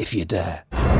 if you dare.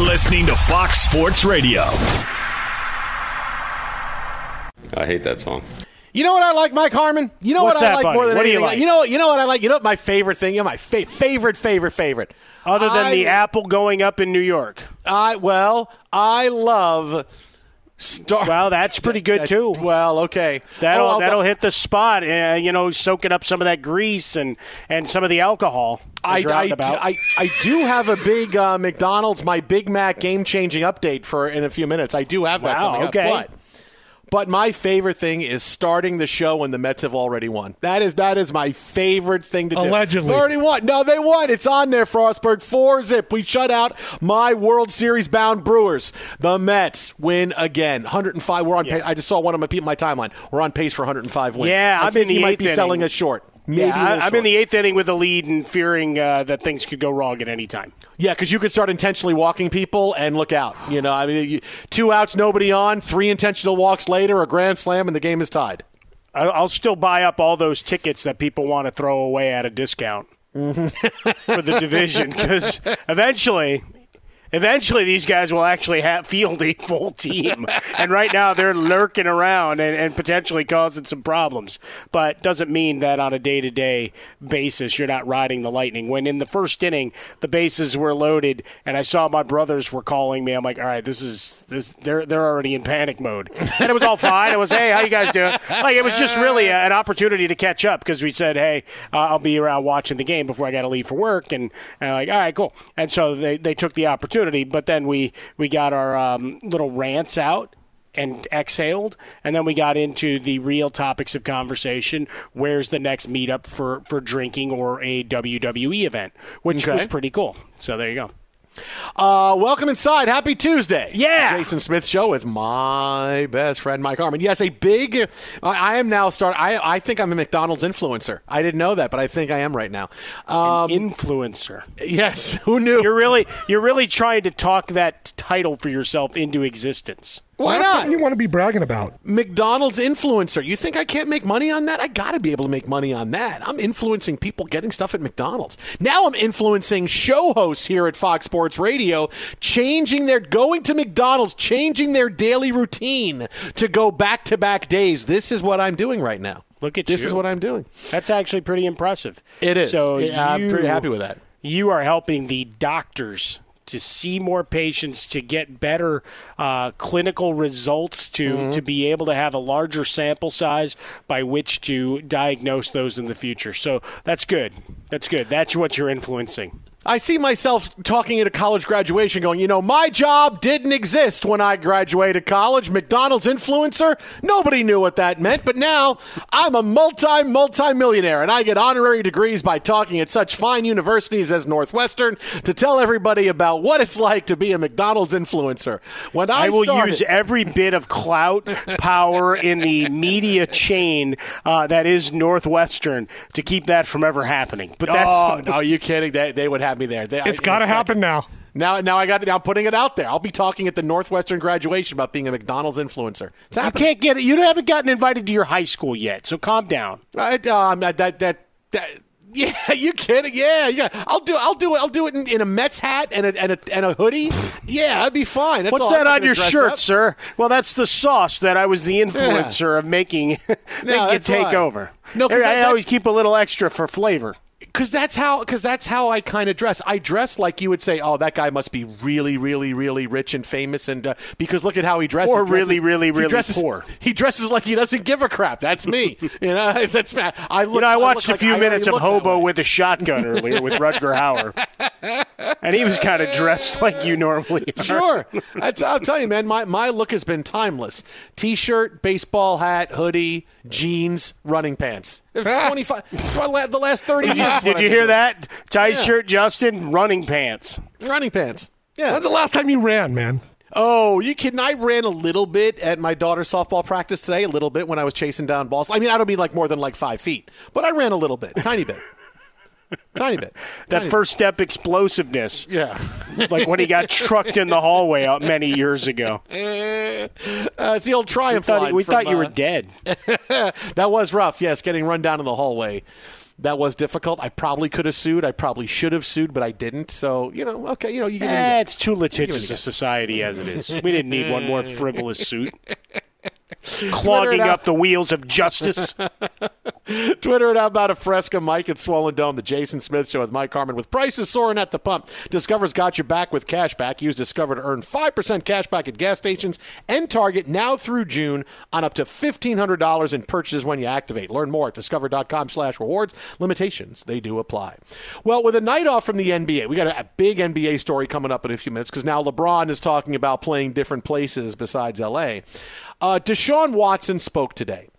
You're listening to Fox Sports Radio. I hate that song. You know what I like, Mike Harmon? You know What's what I that, like buddy? more than What do you anything? like? You know, you know what I like. You know what my favorite thing. You know my fa- favorite, favorite, favorite. Other than I- the apple going up in New York. I well, I love. Star- Well, that's pretty good too. Well, okay. That'll Oh, that'll hit the spot. Uh, you know, soaking up some of that grease and and some of the alcohol. I, I, about. I, I do have a big uh, McDonald's, my Big Mac game changing update for in a few minutes. I do have that Wow, coming okay. up. But, but my favorite thing is starting the show when the Mets have already won. That is that is my favorite thing to do. Allegedly. Already won. No, they won. It's on there, Frostburg. Four zip. We shut out my World Series bound Brewers. The Mets win again. 105. We're on pace. I just saw one of my people my timeline. We're on pace for 105 wins. Yeah, I I'm think in the he might eighth be selling us short. Maybe yeah, I, I'm short. in the eighth inning with a lead and fearing uh, that things could go wrong at any time. Yeah, because you could start intentionally walking people and look out. You know, I mean, you, two outs, nobody on, three intentional walks later, a grand slam, and the game is tied. I- I'll still buy up all those tickets that people want to throw away at a discount Mm-hmm. for the division because eventually Eventually, these guys will actually have field a full team, and right now they're lurking around and, and potentially causing some problems. But doesn't mean that on a day-to-day basis you're not riding the lightning. When in the first inning the bases were loaded, and I saw my brothers were calling me, I'm like, all right, this is this. They're they're already in panic mode, and it was all fine. It was, hey, how you guys doing? Like it was just really a, an opportunity to catch up because we said, hey, uh, I'll be around watching the game before I got to leave for work, and, and like, all right, cool. And so they they took the opportunity, but then we we got our um, little rants out and exhaled, and then we got into the real topics of conversation. Where's the next meetup for for drinking or a WWE event, which Okay. was pretty cool. So there you go. Uh, welcome inside. Happy Tuesday. Yeah. Jason Smith show with my best friend Mike Harmon. Yes, a big. I I am now start. I I think I'm a McDonald's influencer. I didn't know that, but I think I am right now. Um, Influencer. yes. Who knew? You're really you're really trying to talk that title for yourself into existence. Why That's not? something you want to be bragging about. McDonald's influencer. You think I can't make money on that? I got to be able to make money on that. I'm influencing people getting stuff at McDonald's. Now I'm influencing show hosts here at Fox Sports Radio, changing their going to McDonald's, changing their daily routine to go back to back days. This is what I'm doing right now. Look at this you. is what I'm doing. That's actually pretty impressive. It is. So Yeah, I'm pretty happy with that. You are helping the doctors to see more patients, to get better uh, clinical results, to Mm-hmm. to be able to have a larger sample size by which to diagnose those in the future. So that's good. That's good. That's what you're influencing. I see myself talking at a college graduation going, you know, my job didn't exist when I graduated college. McDonald's influencer, nobody knew what that meant, but now I'm a multi, multi millionaire and I get honorary degrees by talking at such fine universities as Northwestern to tell everybody about what it's like to be a McDonald's influencer. When I, I will started- use every bit of clout, power in the media chain uh, that is Northwestern to keep that from ever happening. But that's Oh, no, you kidding? They, they would have me there. They, It's in a got to happen now. Now, now I got it. Now I'm putting it out there. I'll be talking at the Northwestern graduation about being a McDonald's influencer. It's You happening. can't get it. You haven't gotten invited to your high school yet, so calm down. I, um, that, that, that, that, yeah, you kidding? Yeah, yeah. I'll do, I'll do it. I'll do it in, in a Mets hat and a, and a, and a hoodie. Yeah, that'd be fine. That's What's all. I'm that on your shirt, up. sir? Well, that's the sauce that I was the influencer of making, making it take why. over. No, 'cause I, that- that- always keep a little extra for flavor. Because that's how. Because that's how I kind of dress. I dress like you would say, "Oh, that guy must be really, really, really rich and famous." And uh, because look at how he dresses. Or He dresses- really, really, he really dresses, poor. He dresses like he doesn't give a crap. That's me. you know, that's I look. You know, I watched look a few like minutes of already look that Hobo with a shotgun earlier with Rutger Hauer, and he was kind of dressed like you normally are. Sure. That's, I'll tell you, man, my, my look has been timeless. T shirt, baseball hat, hoodie, jeans, running pants. It was ah. 25, the last 30 Did you, years. did you hear that? Tight shirt, Justin, running pants. Running pants. Yeah. When's the last time you ran, man? Oh, you kidding? I ran a little bit at my daughter's softball practice today, a little bit when I was chasing down balls. I mean, I don't mean like more than like five feet, but I ran a little bit, tiny bit. tiny bit. That Tiny first step explosiveness. Yeah. like when he got trucked in the hallway out many years ago. Uh, it's the old We triumph thought, line we from, thought you were uh, dead. that was rough. Yes, getting run down in the hallway. That was difficult. I probably could have sued. I probably should have sued, but I didn't. So you know, okay, you know, you give it. Eh, it's too litigious a society as it is. We didn't need one more frivolous suit. Clogging up the wheels of justice. Twitter it out about a Fresca, Mike at Swollen Dome, the Jason Smith Show with Mike Harmon. With prices soaring at the pump, Discover's got you back with cash back. Use Discover to earn 5% cash back at gas stations and Target now through June on up to $1,500 in purchases when you activate. Learn more at discover.com slash rewards. Limitations, they do apply. Well, with a night off from the NBA, we got a, a big NBA story coming up in a few minutes because now LeBron is talking about playing different places besides L.A. Uh, Deshaun Watson spoke today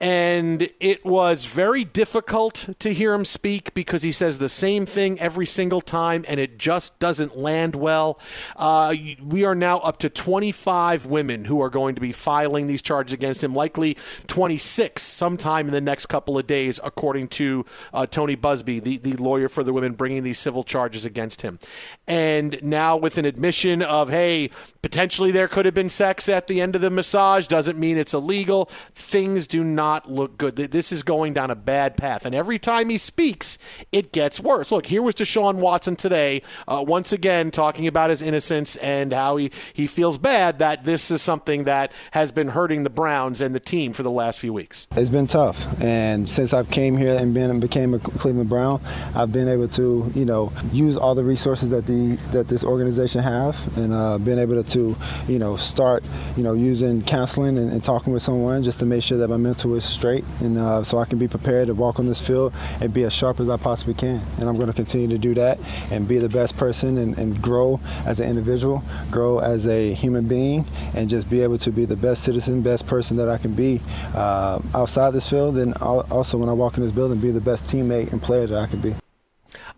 and it was very difficult to hear him speak because he says the same thing every single time and it just doesn't land well. Uh, we are now up to 25 women who are going to be filing these charges against him, likely 26 sometime in the next couple of days, according to uh, Tony Buzbee, the, the lawyer for the women bringing these civil charges against him. And now, with an admission of, hey, potentially there could have been sex at the end of the massage, doesn't mean it's illegal. Things do not not look good. This is going down a bad path. And every time he speaks, it gets worse. Look, here was Deshaun Watson today, uh, once again talking about his innocence and how he, he feels bad that this is something that has been hurting the Browns and the team for the last few weeks. It's been tough. And since I've came here and been and became a Cleveland Brown, I've been able to, you know, use all the resources that the that this organization have and uh, been able to, you know, start, you know, using counseling and, and talking with someone just to make sure that my mental straight and uh, so I can be prepared to walk on this field and be as sharp as I possibly can. And I'm going to continue to do that and be the best person and, and grow as an individual, grow as a human being, and just be able to be the best citizen, best person that I can be uh, outside this field and also when I walk in this building, be the best teammate and player that I can be.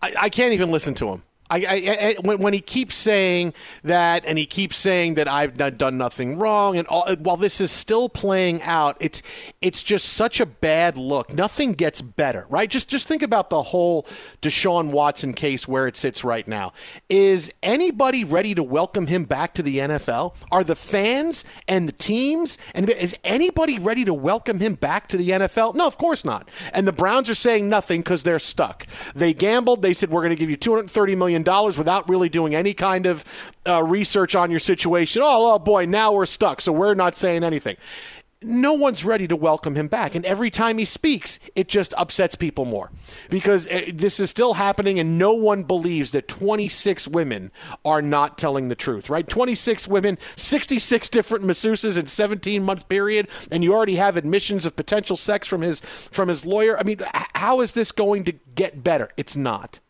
I, I can't even listen to him. I, I, I, when, when he keeps saying that, and he keeps saying that I've done nothing wrong, and all, while this is still playing out, it's it's just such a bad look. Nothing gets better, right? Just just think about the whole Deshaun Watson case where it sits right now. Is anybody ready to welcome him back to the NFL? Are the fans and the teams and is anybody ready to welcome him back to the NFL? No, of course not. And the Browns are saying nothing because they're stuck. They gambled. They said we're going to give you 230 million million without really doing any kind of uh, research on your situation. Oh, oh boy, now we're stuck, so we're not saying anything no one's ready to welcome him back. And every time he speaks, it just upsets people more because uh, this is still happening and no one believes that 26 women are not telling the truth, right? 26 women, 66 different masseuses in 17 month period, and you already have admissions of potential sex from his from his lawyer. I mean, how is this going to get better? It's not.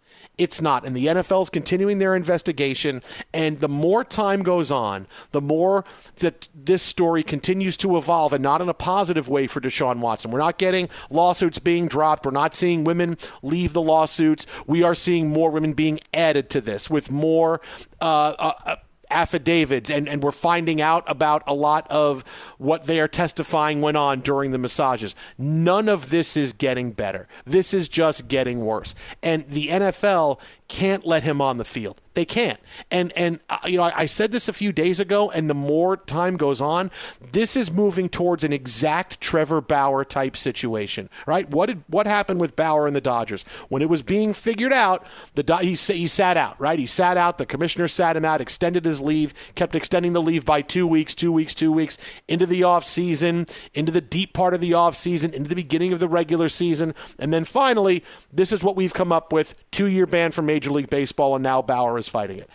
It's not. And the NFL is continuing their investigation. And the more time goes on, the more that this story continues to evolve and not in a positive way for Deshaun Watson. We're not getting lawsuits being dropped. We're not seeing women leave the lawsuits. We are seeing more women being added to this with more. Uh, uh, affidavits and, and we're finding out about a lot of what they are testifying went on during the massages. None of this is getting better. This is just getting worse. And the NFL can't let him on the field. They can't. And and uh, you know, I, I, said this a few days ago, and the more time goes on, this is moving towards an exact Trevor Bauer type situation, right? What did what happened with Bauer and the Dodgers when it was being figured out? The he he sat out, right? He sat out. The commissioner sat him out, extended his leave, kept extending the leave by two weeks, two weeks, two weeks into the off season, into the deep part of the off season, into the beginning of the regular season, and then finally, this is what we've come up with: two year ban from Major League Baseball, and now Bauer is fighting it.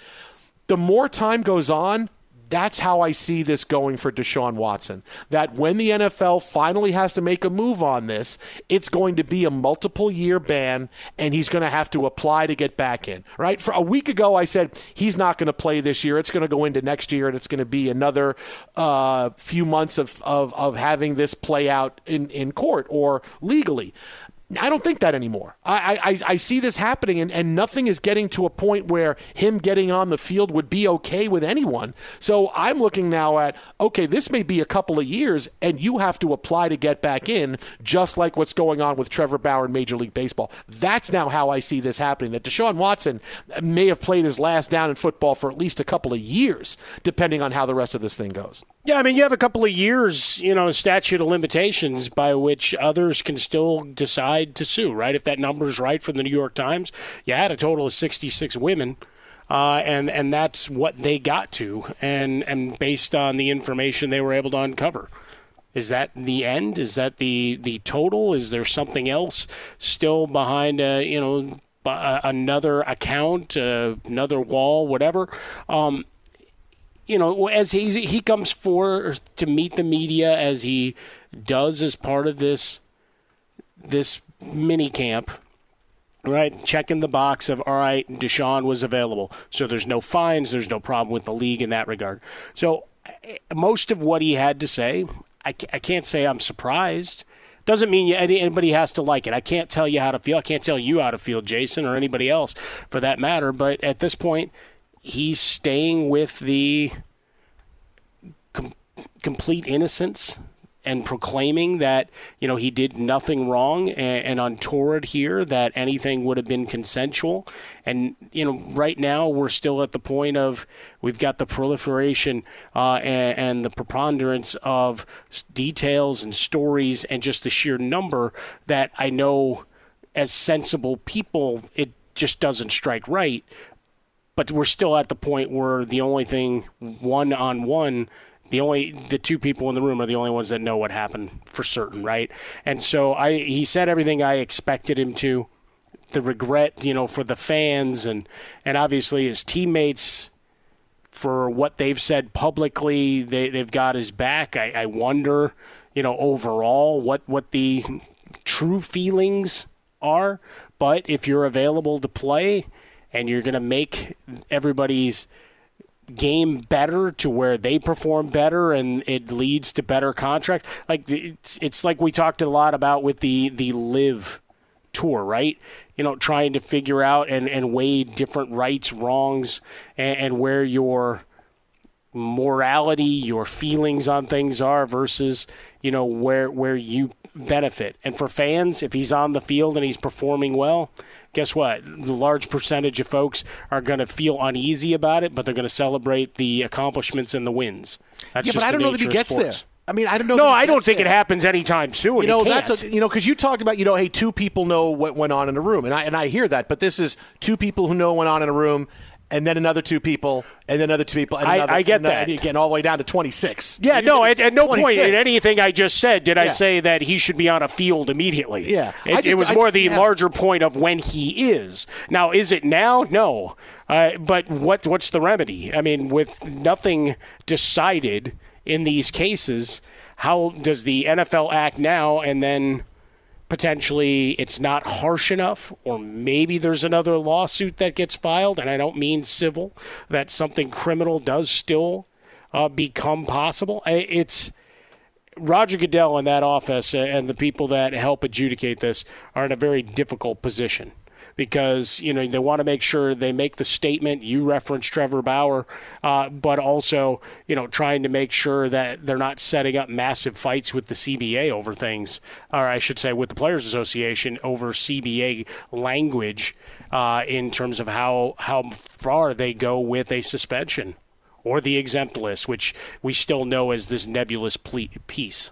The more time goes on, that's how I see this going for Deshaun Watson. That when the NFL finally has to make a move on this, it's going to be a multiple year ban and he's going to have to apply to get back in. Right? For a week ago, I said he's not going to play this year. It's going to go into next year and it's going to be another uh, few months of, of, of having this play out in, in court or legally. I don't think that anymore. I, I, I see this happening, and, and nothing is getting to a point where him getting on the field would be okay with anyone. So I'm looking now at okay, this may be a couple of years, and you have to apply to get back in, just like what's going on with Trevor Bauer in Major League Baseball. That's now how I see this happening. That Deshaun Watson may have played his last down in football for at least a couple of years, depending on how the rest of this thing goes. Yeah, I mean, you have a couple of years, you know, statute of limitations by which others can still decide to sue, right? If that number is right from the New York Times, you had a total of 66 women. Uh, and and that's what they got to, and and based on the information they were able to uncover. Is that the end? Is that the the total? Is there something else still behind? Uh, you know, another account, uh, another wall, whatever. Um, you know, as he he comes forth to meet the media as he does as part of this this mini camp, right? Checking the box of all right, Deshaun was available, so there's no fines, there's no problem with the league in that regard. So eh, most of what he had to say, I, I can't say I'm surprised. Doesn't mean anybody has to like it. I can't tell you how to feel. I can't tell you how to feel, Jason, or anybody else for that matter. But at this point, he's staying with the com- complete innocence and proclaiming that you know he did nothing wrong and, and untoward here, that anything would have been consensual. And you know, right now we're still at the point of we've got the proliferation uh, and, and the preponderance of details and stories and just the sheer number that I know as sensible people it just doesn't strike right but we're still at the point where the only thing one on one the only the two people in the room are the only ones that know what happened for certain right? And so i he said everything i expected him to. The regret you know for the fans and and obviously his teammates for what they've said publicly they, they've got his back. I, I wonder you know overall what what the true feelings are. But if you're available to play and you're going to make everybody's game better to where they perform better and it leads to better contract. Like it's, it's like we talked a lot about with the the LIV tour right? You know trying to figure out and and weigh different rights wrongs and, and where your morality your feelings on things are versus you know where where you benefit and for fans if he's on the field and he's performing well guess what? The large percentage of folks are going to feel uneasy about it, but they're going to celebrate the accomplishments and the wins. That's yeah, but I don't know that he gets sports. there. I mean, I don't know. No, I don't think there. it happens anytime soon. You know, that's a, you know because you talked about you know, hey, two people know what went on in a room, and I and I hear that, but this is two people who know what went on in a room, and then another two people, and then another two people. And I, another, I get and that. You're getting all the way down to 26. Yeah, no, at, at no 26. point in anything I just said did I say that he should be on a field immediately. Yeah. It, just- it was I- more the yeah. larger point of when he is. Now, is it now? No. Uh, but what what's the remedy? I mean, with nothing decided in these cases, how does the NFL act now and then potentially it's not harsh enough, or maybe there's another lawsuit that gets filed, and I don't mean civil, that something criminal does still uh, become possible. It's Roger Goodell and that office and the people that help adjudicate this are in a very difficult position because you know they want to make sure they make the statement. You referenced Trevor Bauer, uh, but also you know trying to make sure that they're not setting up massive fights with the CBA over things, or I should say with the Players Association over CBA language uh, in terms of how how far they go with a suspension or the exempt list, which we still know as this nebulous piece.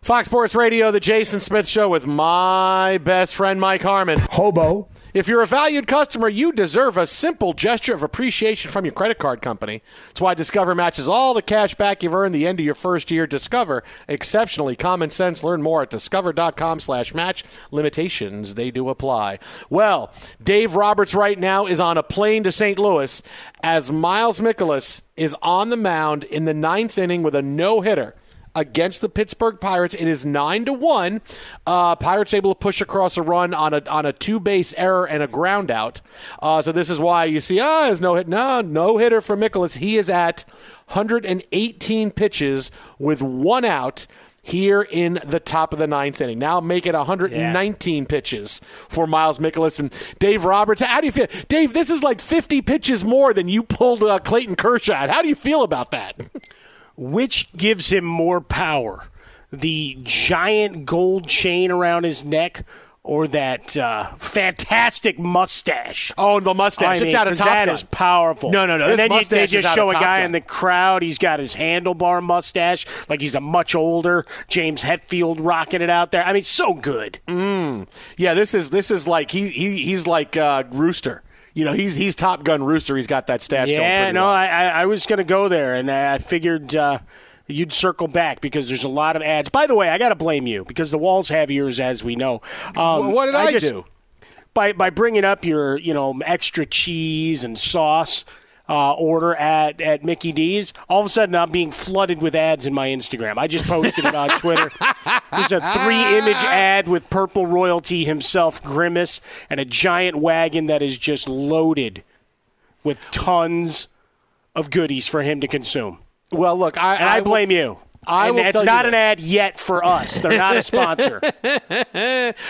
Fox Sports Radio, the Jason Smith Show with my best friend Mike Harmon. Hobo. If you're a valued customer, you deserve a simple gesture of appreciation from your credit card company. That's why Discover matches all the cash back you've earned the end of your first year. Discover, exceptionally common sense. Learn more at discover.com slash match. Limitations, they do apply. Well, Dave Roberts right now is on a plane to St. Louis as Miles Mikolas is on the mound in the ninth inning with a no-hitter against the Pittsburgh Pirates. It is nine to one. Uh, Pirates able to push across a run on a on a two base error and a ground out. Uh, so this is why you see ah, there's no hit. No, no hitter for Mikolas. He is at 118 pitches with one out. Here in the top of the ninth inning. Now make it 119 yeah. pitches for Miles Mikolas and Dave Roberts. How do you feel? Dave, this is like 50 pitches more than you pulled uh, Clayton Kershaw. How do you feel about that? which gives him more power? The giant gold chain around his neck or that uh, fantastic mustache. Oh, the mustache! I mean, it's out of top. That is powerful. No, no, no. And then you, they just show a guy gun. in the crowd. He's got his handlebar mustache, like he's a much older James Hetfield rocking it out there. I mean, so good. Mm. Yeah, this is this is like he, he he's like uh, Rooster you know, he's he's Top Gun Rooster. He's got that stash. Yeah, no, well. I I was going to go there, and I figured. Uh, you'd circle back because there's a lot of ads. By the way, I got to blame you because the walls have ears, as we know. Um, what did I, I just, do? By by bringing up your you know extra cheese and sauce uh, order at, at Mickey D's, all of a sudden I'm being flooded with ads in my Instagram. I just posted it on Twitter. There's a three image ad with purple royalty himself, Grimace, and a giant wagon that is just loaded with tons of goodies for him to consume. Well, look, I, and I, I blame you. I and it's not an ad yet for us. They're not a sponsor.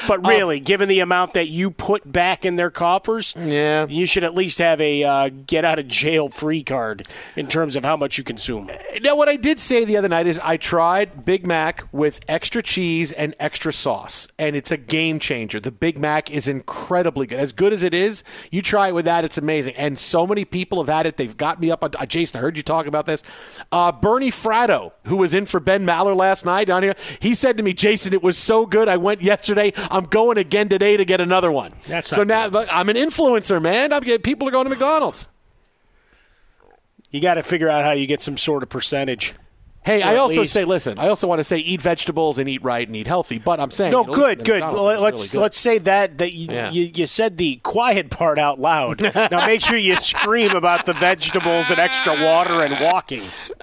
but really, um, given the amount that you put back in their coffers, yeah, you should at least have a uh, get out of jail free card in terms of how much you consume. Now, what I did say the other night is I tried Big Mac with extra cheese and extra sauce, and it's a game changer. The Big Mac is incredibly good. As good as it is, you try it with that, it's amazing. And so many people have had it. They've got me up on. Uh, Jason, I heard you talk about this. Uh, Bernie Fratto, who was in for Ben Maller last night down here. He said to me, Jason, it was so good. I went yesterday. I'm going again today to get another one. That's so now good. I'm an influencer, man. I'm getting people are going to McDonald's. You got to figure out how you get some sort of percentage. Hey, I also least. say, listen. I also want to say, eat vegetables and eat right and eat healthy. But I'm saying, no, good, good. let's really good. let's say that that you, Yeah. you, you said the quiet part out loud. now make sure you scream about the vegetables and extra water and walking.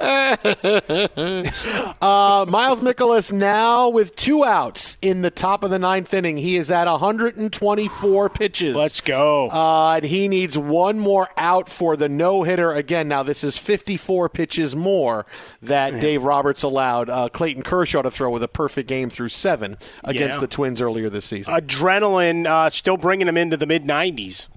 uh, Miles Mikolas now with two outs in the top of the ninth inning. He is at 124 pitches. Let's go. Uh, and he needs one more out for the no hitter. Again, now this is 54 pitches more that Dave Roberts allowed uh, Clayton Kershaw to throw with a perfect game through seven against Yeah. the Twins earlier this season. Adrenaline uh, still bringing him into the mid 90s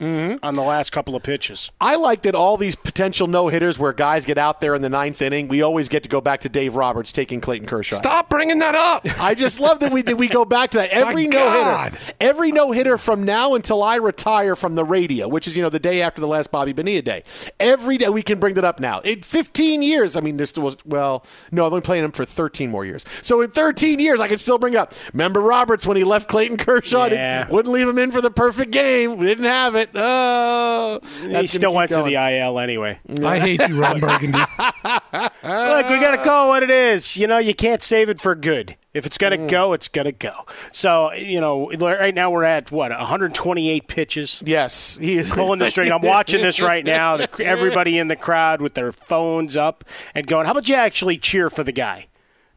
Mm-hmm. on the last couple of pitches. I like that all these potential no hitters where guys get out there in the ninth inning, we always get to go back to Dave Roberts taking Clayton Kershaw. Stop bringing that up. I just love that we that we go back to that every no hitter, every no hitter from now until I retire from the radio, which is you know the day after the last Bobby Bonilla day. Every day we can bring that up now. In 15 years, I mean, this was well, no, I've only playing him for 13 more years. So in 13 years, I can still bring it up. Remember Roberts when he left Clayton Kershaw, Yeah. Didn't- wouldn't leave him in for the perfect game. We didn't have it. Oh, he still went keep to the. IL anyway. I hate you, Ron Burgundy. Look, we got to call what it is. You know, you can't save it for good. If it's going to mm. go, it's going to go. So, you know, right now we're at, what, 128 pitches? Yes. He is. Pulling the string. I'm watching this right now. Everybody in the crowd with their phones up and going, how about you actually cheer for the guy?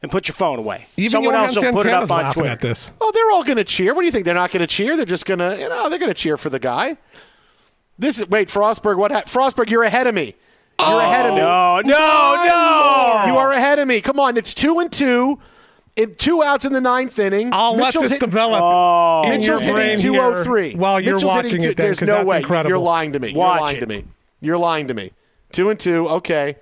And put your phone away. Even Someone Johan else will put it up on Twitter. at this. Oh, they're all going to cheer. What do you think? They're not going to cheer. They're just going to, you know, they're going to cheer for the guy. This is wait, Frostberg. What? Ha- Frostberg, you're ahead of me. You're ahead of me. No, no, no. You are ahead of me. Come on, it's two and two. In two outs in the ninth inning. I'll let this hit- develop Oh. in Mitchell's your brain hitting here 203. while you're Mitchell's watching two- it. Then, There's 'cause no that's way. incredible. You're lying to me. Watch you're lying it. to me. You're lying to me. Two and two. Okay.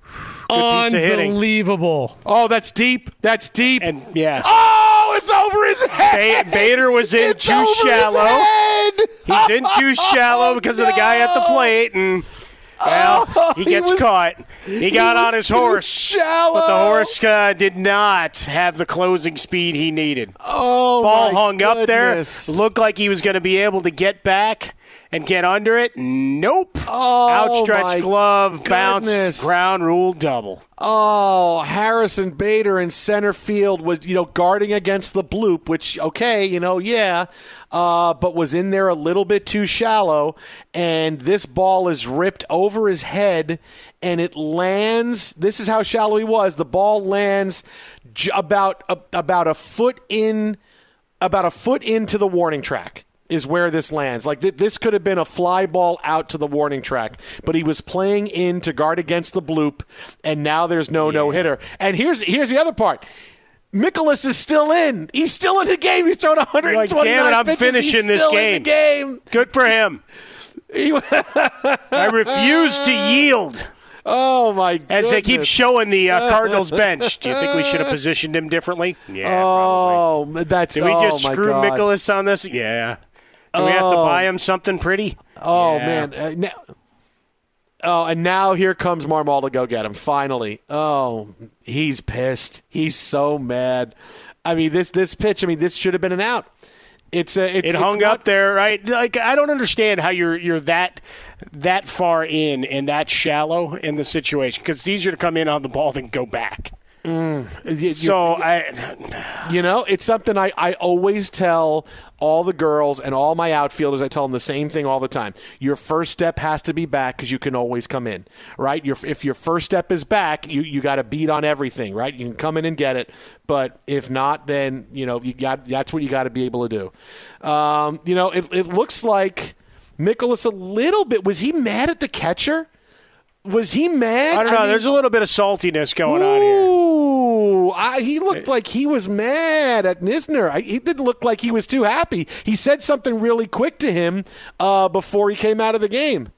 Good piece of hitting. Unbelievable. Oh, that's deep. That's deep. And yeah. oh, it's over his head. Ba- Bader was in It's too over his shallow. head. He's in too shallow Oh, because of the guy at the plate, and well, Oh, he he gets was- caught. He got was on his too horse, shallow. but the horse uh, did not have the closing speed he needed. Oh, Ball my hung up there, looked like he was going to be able to get back and get under it. Nope. Oh, Outstretched glove, goodness. ground rule double. Oh, Harrison Bader in center field was, you know, guarding against the bloop, which, okay, you know, yeah, uh, but was in there a little bit too shallow. And this ball is ripped over his head and it lands. This is how shallow he was. The ball lands j- about, a, about a foot in, about a foot into the warning track is where this lands. Like th- this could have been a fly ball out to the warning track, but he was playing in to guard against the bloop, and now there's no no hitter. And here's here's the other part. Mikolas is still in. He's still in the game. He's thrown 129 You're like, damn it, I'm pitches. finishing He's this still game. In the game. Good for him. I refuse to yield. oh my! God. As they keep showing the uh, Cardinals bench, do you think we should have positioned him differently? Yeah, Oh, that's Did we just oh screw. Mikolas on this? Yeah. Do we have to Oh. buy him something pretty? Oh Yeah. man! Uh, now, oh, and now here comes Marmol to go get him. Finally. Oh, he's pissed. He's so mad. I mean, this this pitch. I mean, this should have been an out. It's a. It's, It it's hung not- up there, right? Like I don't understand how you're you're that that far in and that shallow in the situation because it's easier to come in on the ball than go back. You- So I, You know, it's something I, I always tell all the girls and all my outfielders. I tell them the same thing all the time. Your first step has to be back because you can always come in, right? Your, if your first step is back, you, you got to beat on everything, right? You can come in and get it, but if not, then you know you got that's what you got to be able to do. Um, you know, it, it looks like Mikolas a little bit. Was he mad at the catcher? Was he mad? I don't know. mean- There's a little bit of saltiness going on here. I, he looked like he was mad at Knizner. I, he didn't look like he was too happy. He said something really quick to him uh, before he came out of the game.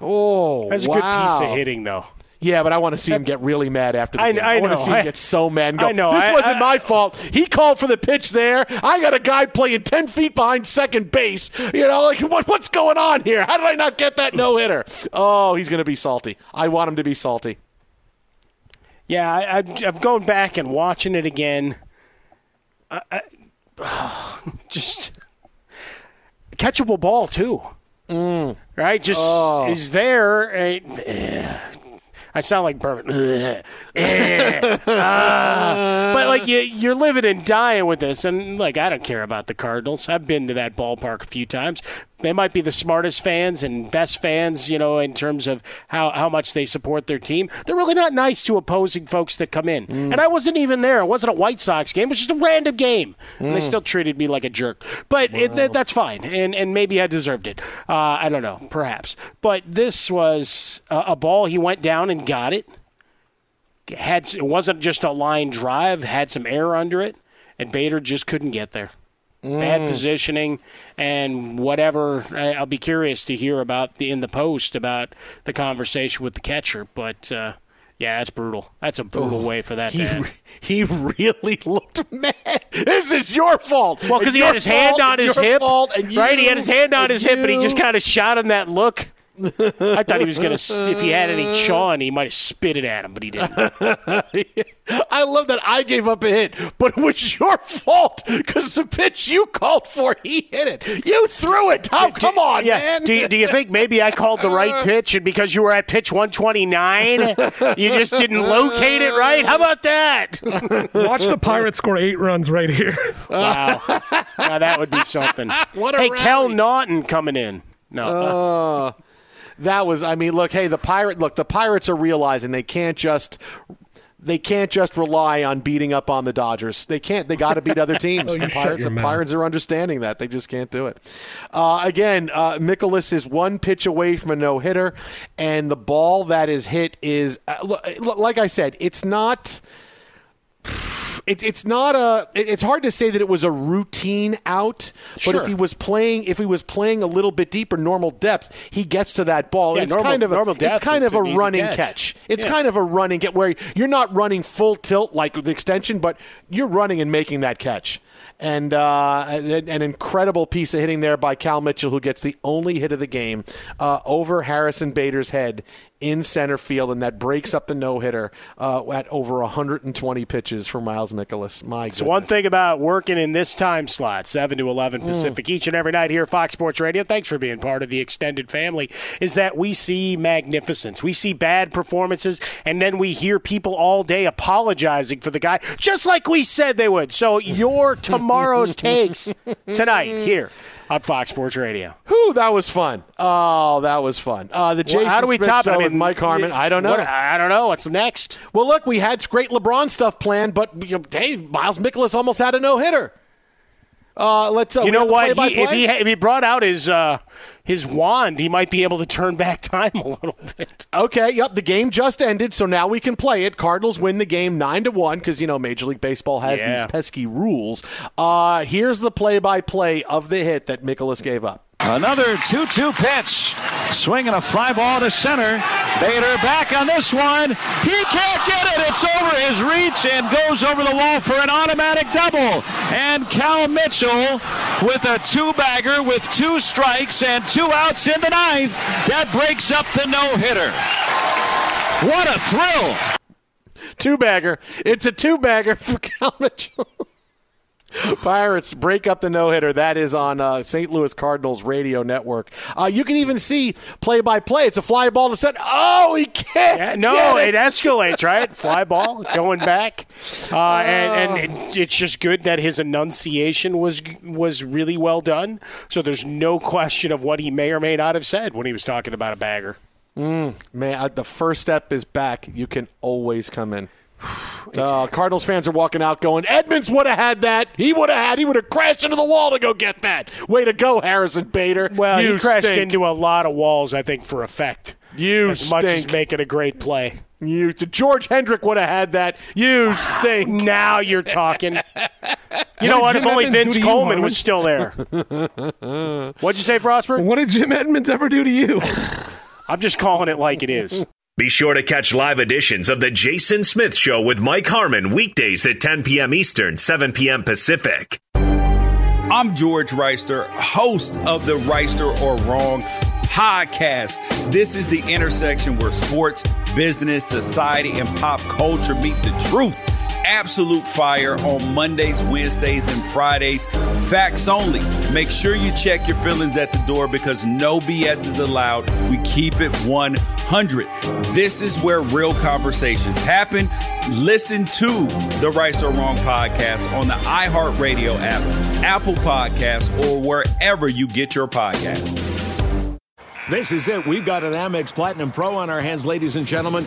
Oh, That's a good piece of hitting, though. Yeah, but I want to see him get really mad after the I- game. I want to see him I- get so mad and go, I know. this I- wasn't I- my fault. He called for the pitch there. I got a guy playing 10 feet behind second base. You know, like, what, what's going on here? How did I not get that no-hitter? Oh, he's going to be salty. I want him to be salty. Yeah, I, I'm, I'm going back and watching it again. I, I, just catchable ball too, Mm. right? Just Oh. is there. eh, I sound like Bourbon. Eh, ah. but like you, you're living and dying with this, and like I don't care about the Cardinals. I've been to that ballpark a few times. They might be the smartest fans and best fans, you know, in terms of how, how much they support their team. They're really not nice to opposing folks that come in. Mm. And I wasn't even there. It wasn't a White Sox game. It was just a random game. And they Mm. still treated me like a jerk. But it, that, that's fine. And, and maybe I deserved it. Uh, I don't know, perhaps. But this was a, a ball. He went down and got it. Had It wasn't just a line drive, had some air under it. And Bader just couldn't get there bad Mm. positioning and whatever. I'll be curious to hear about the in the post about the conversation with the catcher. But uh, yeah, that's brutal. That's a brutal Oh, way for that he to end. re- he really looked mad. This is your fault. Well, because he had his hand on his hip, fault, and right? He had his hand on his hip, and he just kind of shot him that look. I thought he was gonna. If he had any chawing, he might have spit it at him, but he didn't. I love that I gave up a hit, but it was your fault because the pitch you called for, he hit it. You threw it, Tom. Come on, yeah. man. Do you, do you think maybe I called the right pitch, and because you were at pitch 129, you just didn't locate it right? How about that? Watch the Pirates score eight runs right here. Wow. now that would be something. What a hey, rally. Kel Naughton coming in. No. Uh, that was. I mean, look. Hey, the pirate. Look, the Pirates are realizing they can't just. They can't just rely on beating up on the Dodgers. They can't. They got to beat other teams. Oh, the Pirates. The. Pirates are understanding that. They just can't do it. Uh, again, uh, Mikolas is one pitch away from a no hitter, and the ball that is hit is, uh, look, like I said, it's not. It, it's not a. it- It's hard to say that it was a routine out, but if he was playing, if he was playing a little bit deeper, normal depth, he gets to that ball. Yeah, it's normal- kind of a, normal it's kind of a running catch. catch. It's Yeah. kind of a running get where you're not running full tilt like the extension, but you're running and making that catch. And uh, an, incredible piece of hitting there by Cal Mitchell, who gets the only hit of the game uh, over Harrison Bader's head in center field, and that breaks up the no hitter uh, at over 120 pitches for Miles Mikolas. My It's one thing about working in this time slot, 7 to 11 Pacific, each and every night here at Fox Sports Radio. Thanks for being part of the extended family. Is that we see magnificence. We see bad performances, and then we hear people all day apologizing for the guy, just like we said they would. So, your tomorrow's takes tonight here on Fox Sports Radio. Whew, that was fun. Oh, that was fun. Uh, the Jason Well, how do we Smith top it? I mean, with Mike Harmon. I don't know. what- I don't know. What's next? Well, look, we had great LeBron stuff planned, but you know, hey, Miles Mikolas almost had a no hitter. Uh, let's. Uh, you know what? He, if he if he brought out his uh, his wand, he might be able to turn back time a little bit. Okay, yep. The game just ended, so now we can play it. Cardinals win the game nine to one because you know Major League Baseball has Yeah. these pesky rules. Uh, here's the play-by-play of the hit that Mikolas gave up. Another 2 2 pitch. Swinging a fly ball to center. Bader back on this one. He can't get it. It's over his reach and goes over the wall for an automatic double. And Cal Mitchell with a two bagger with two strikes and two outs in the ninth. That breaks up the no hitter. What a thrill. Two bagger. It's a two bagger for Cal Mitchell. Pirates break up the no hitter. That is on uh, St. Louis Cardinals radio network. Uh, you can even see play by play. It's a fly ball to set. Oh, he can't. Yeah, no, get it escalates, right? Fly ball going back, uh, and, and it's just good that his enunciation was was really well done. So there's no question of what he may or may not have said when he was talking about a bagger. Mm, man, the first step is back. You can always come in. Uh, Cardinals fans are walking out going, Edmonds would have had that. He would have had. He would have crashed into the wall to go get that. Way to go, Harrison Bader. Well, you he crashed stink. into a lot of walls, I think, for effect. You as much as stink. making a great play. You, George Hendrick would have had that. You stink. Now you're talking. You know what? did If only Edmonds Vince to you, Coleman was still there. What'd you say, Frostberg? What did Jim Edmonds ever do to you? I'm just calling it like it is. Be sure to catch live editions of The Jason Smith Show with Mike Harmon weekdays at 10 p.m. Eastern, 7 p.m. Pacific. I'm George Reister, host of the Reister or Wrong podcast. This is the intersection where sports, business, society, and pop culture meet the truth. Absolute fire on Mondays, Wednesdays, and Fridays. Facts only. Make sure you check your feelings at the door because no BS is allowed. We keep it 100. This is where real conversations happen. Listen to the Right or Wrong podcast on the iHeartRadio app, Apple Podcasts, or wherever you get your podcasts. This is it. We've got an Amex Platinum Pro on our hands, ladies and gentlemen.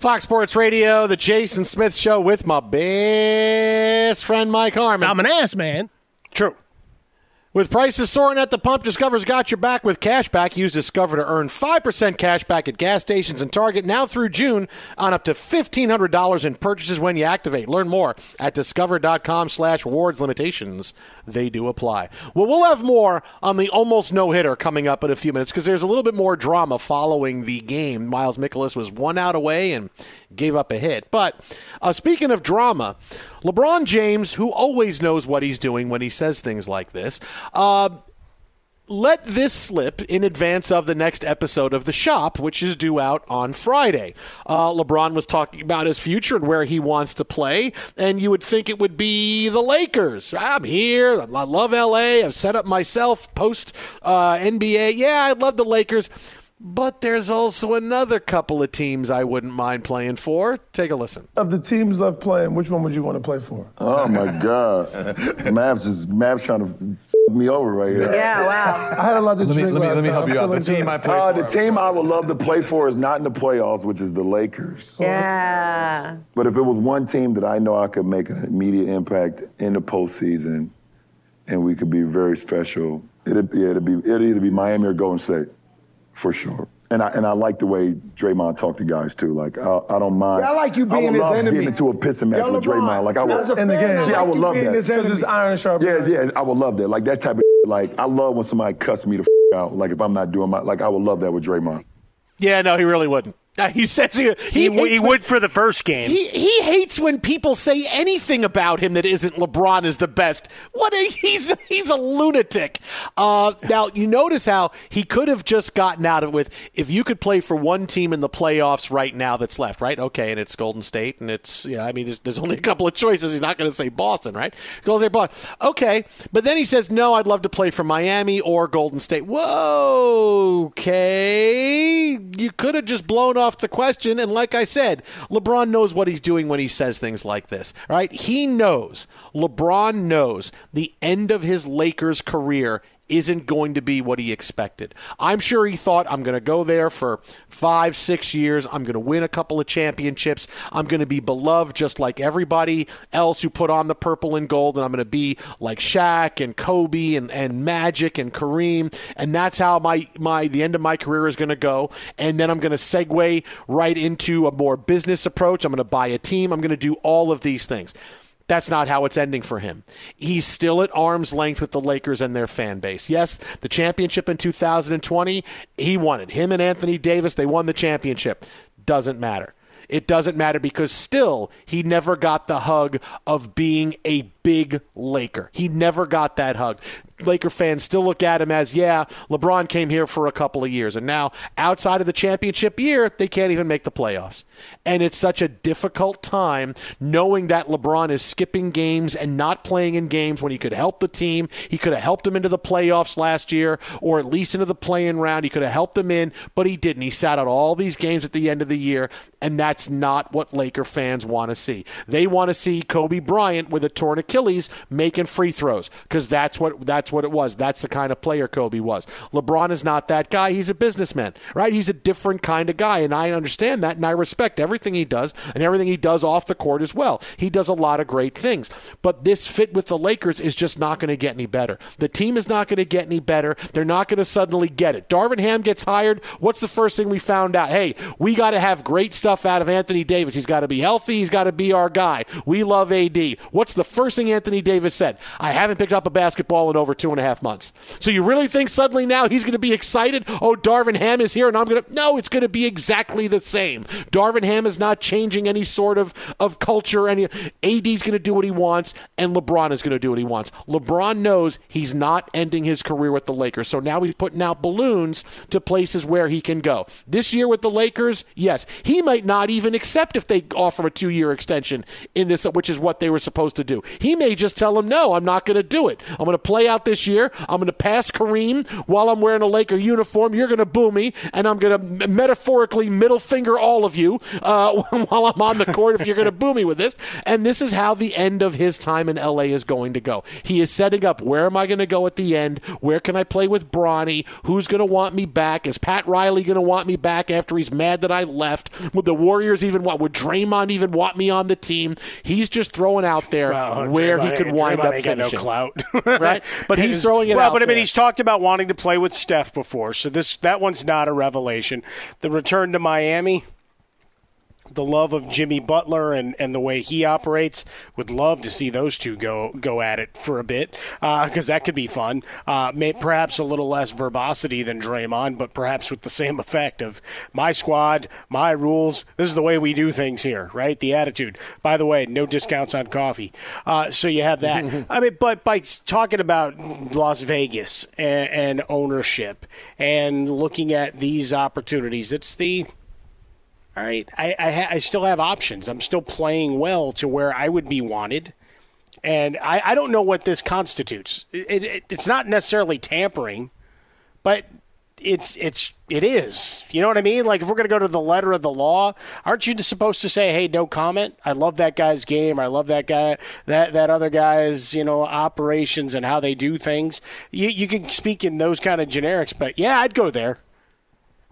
Fox Sports Radio, the Jason Smith Show with my best friend Mike Harmon. I'm an ass man. True. With prices soaring at the pump, Discover's got your back with cash back. Use Discover to earn 5% cash back at gas stations and Target now through June on up to $1,500 in purchases when you activate. Learn more at discover.com slash wards limitations. They do apply. Well, we'll have more on the almost no-hitter coming up in a few minutes because there's a little bit more drama following the game. Miles Mikolas was one out away and gave up a hit. But uh, speaking of drama, LeBron James, who always knows what he's doing when he says things like this, uh, let this slip in advance of the next episode of The Shop, which is due out on Friday. Uh, LeBron was talking about his future and where he wants to play, and you would think it would be the Lakers. I'm here. I love LA. I've set up myself post uh, NBA. Yeah, I love the Lakers. But there's also another couple of teams I wouldn't mind playing for. Take a listen. Of the teams left playing, which one would you want to play for? Oh my God, Mavs is Mavs trying to f- me over right here. Yeah, wow. I had a lot to Let me- let me- let me help you out. The team. I play Uh, the team I would love to play for is not in the playoffs, which is the Lakers. Yeah. But if it was one team that I know I could make an immediate impact in the postseason, and we could be very special, it'd, yeah, it'd be it'd either be Miami or Golden State, for sure. And I and I like the way Draymond talked to guys too. Like I, I don't mind. Yeah, I like you I would being his love enemy. Getting into a pissing match Yo, with LeBron, Draymond. Like I would. as a fan, I yeah, I would love being that. his enemy. 'Cause it's iron sharp Yeah, iron. yeah, I would love that. Like that type of like I love when somebody cuss me the out. Like if I'm not doing my like I would love that with Draymond. Yeah, no, he really wouldn't. Uh, He says he He, he hates would for the first game. He he hates when people say anything about him that isn't LeBron is the best. What a, he's he's a lunatic. Uh, now you notice how he could have just gotten out of it with if you could play for one team in the playoffs right now that's left, right? Okay, and it's Golden State, and it's yeah. I mean, there's, there's only a couple of choices. He's not going to say Boston, right? Golden State, Boston. Okay, but then he says no. I'd love to play for Miami or Golden State. Whoa, okay. You could have just blown off the question. And like I said, LeBron knows what he's doing when he says things like this, right? He knows, LeBron knows the end of his Lakers career isn't going to be what he expected. I'm sure he thought, I'm going to go there for five, six years. I'm going to win a couple of championships. I'm going to be beloved just like everybody else who put on the purple and gold. And I'm going to be like Shaq and Kobe and, and Magic and Kareem. And that's how my, my the end of my career is going to go. And then I'm going to segue right into a more business approach. I'm going to buy a team. I'm going to do all of these things. That's not how it's ending for him. He's still at arm's length with the Lakers and their fan base. Yes, the championship in 2020, he won it. Him and Anthony Davis, they won the championship. Doesn't matter. It doesn't matter because still he never got the hug of being a big Laker. He never got that hug. Laker fans still look at him as, yeah, LeBron came here for a couple of years. And now, outside of the championship year, they can't even make the playoffs. And it's such a difficult time knowing that LeBron is skipping games and not playing in games when he could help the team. He could have helped them into the playoffs last year or at least into the play-in round. He could have helped them in, but he didn't. He sat out all these games at the end of the year, and that's not what Laker fans want to see. They want to see Kobe Bryant with a torn Achilles making free throws because that's what that's what it was. That's the kind of player Kobe was. LeBron is not that guy. He's a businessman, right? He's a different kind of guy, and I understand that, and I respect everything he does and everything he does off the court as well. He does a lot of great things, but this fit with the Lakers is just not going to get any better. The team is not going to get any better. They're not going to suddenly get it. Darvin Ham gets hired. What's the first thing we found out? Hey, we got to have great stuff out of Anthony Davis. He's got to be healthy. He's got to be our guy. We love AD. What's the first thing Anthony Davis said? I haven't picked up a basketball in over two and a half months. So you really think suddenly now he's going to be excited? Oh, Darvin Ham is here, and I'm going to. No, it's going to be exactly the same. Darvin Ham is not changing any sort of, of culture. Any AD's going to do what he wants, and LeBron is going to do what he wants. LeBron knows he's not ending his career with the Lakers, so now he's putting out balloons to places where he can go. This year with the Lakers, yes, he might not even accept if they offer a two-year extension in this, which is what they were supposed to do. He may just tell him, "No, I'm not going to do it. I'm going to play out this year. I'm going to pass Kareem while I'm wearing a Laker uniform. You're going to boo me, and I'm going to metaphorically middle finger all of you uh, while I'm on the court if you're going to boo me with this." And this is how the end of his time in LA is going to go. He is setting up where am I going to go at the end? Where can I play with Bronny? Who's going to want me back? Is Pat Riley going to want me back after he's mad that I left? Would the Warriors even want? Would Draymond even want me on the team? He's just throwing out there where Draymond he could wind Draymond up got no finishing. clout, right? But he's His- throwing it well, out but I mean, there. he's talked about wanting to play with Steph before, so this that one's not a revelation. The return to Miami. The love of Jimmy Butler and, and the way he operates. Would love to see those two go go at it for a bit because uh, that could be fun. Uh, may, perhaps a little less verbosity than Draymond, but perhaps with the same effect of my squad, my rules. This is the way we do things here, right? The attitude. By the way, no discounts on coffee. Uh, so you have that. I mean, but by talking about Las Vegas and, and ownership and looking at these opportunities, it's the all right, I, I, ha- I, still have options. I'm still playing well to where I would be wanted. And I, I don't know what this constitutes. It, it, it's not necessarily tampering, but it's it's it is. You know what I mean? Like if we're going to go to the letter of the law, aren't you supposed to say, "Hey, no comment. I love that guy's game. I love that guy that that other guy's, you know, operations and how they do things." You you can speak in those kind of generics, but yeah, I'd go there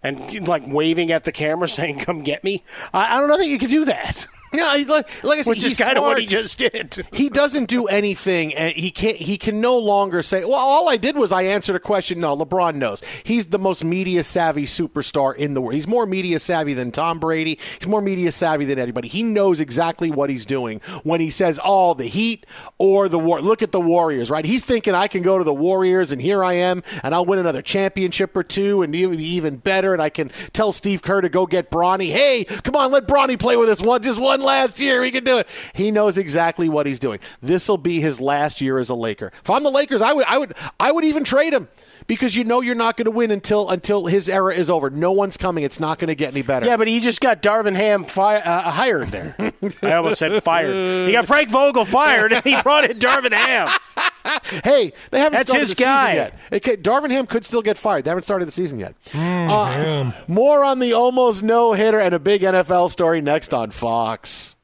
and like waving at the camera saying, "Come get me." I, I don't know that you could do that. Yeah, like, like I said, which is kind of what he just did. he doesn't do anything, and he can't. He can no longer say, "Well, all I did was I answered a question." No, LeBron knows he's the most media savvy superstar in the world. He's more media savvy than Tom Brady. He's more media savvy than anybody. He knows exactly what he's doing when he says, "Oh, the Heat or the War." Look at the Warriors, right? He's thinking, "I can go to the Warriors, and here I am, and I'll win another championship or two, and be even better, and I can tell Steve Kerr to go get Bronny. Hey, come on, let Bronny play with us one, just one last year. We can do it. He knows exactly what he's doing. This will be his last year as a Laker. If I'm the Lakers, I would, I would, I would even trade him because you know you're not going to win until until his era is over. No one's coming. It's not going to get any better. Yeah, but he just got Darvin Ham fi- uh, hired there. I almost said fired. He got Frank Vogel fired, and he brought in Darvin Ham. hey, they haven't That's started his the guy. season yet. Okay, Darvin Ham could still get fired. They haven't started the season yet. Mm, Uh, more on the almost no hitter and a big NFL story next on Fox.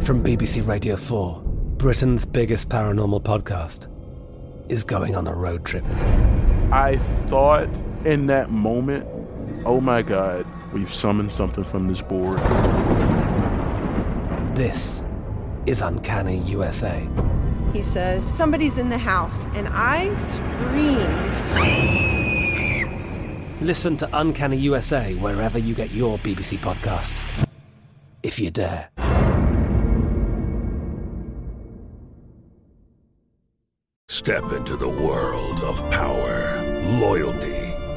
From BBC Radio 4, Britain's biggest paranormal podcast is going on a road trip. I thought in that moment, oh my God, we've summoned something from this board. This is Uncanny USA. He says, Somebody's in the house. And I screamed. Listen to Uncanny USA wherever you get your BBC podcasts, if you dare. Step into the world of power, loyalty,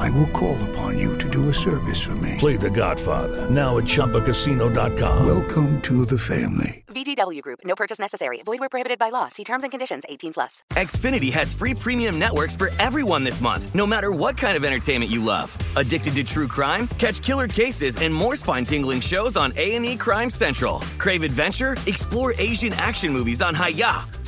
I will call upon you to do a service for me. Play The Godfather now at ChumbaCasino.com. Welcome to the family. VGW Group. No purchase necessary. Void where prohibited by law. See terms and conditions. 18 plus. Xfinity has free premium networks for everyone this month, no matter what kind of entertainment you love. Addicted to true crime? Catch killer cases and more spine-tingling shows on A&E Crime Central. Crave adventure? Explore Asian action movies on Hi-YAH.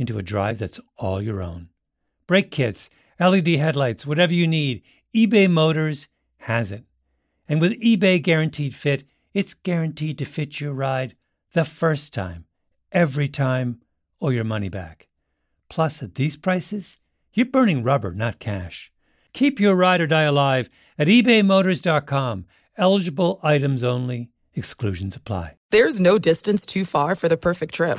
into a drive that's all your own. Brake kits, LED headlights, whatever you need, eBay Motors has it. And with eBay Guaranteed Fit, it's guaranteed to fit your ride the first time, every time, or your money back. Plus, at these prices, you're burning rubber, not cash. Keep your ride or die alive at ebaymotors.com. Eligible items only, exclusions apply. There's no distance too far for the perfect trip.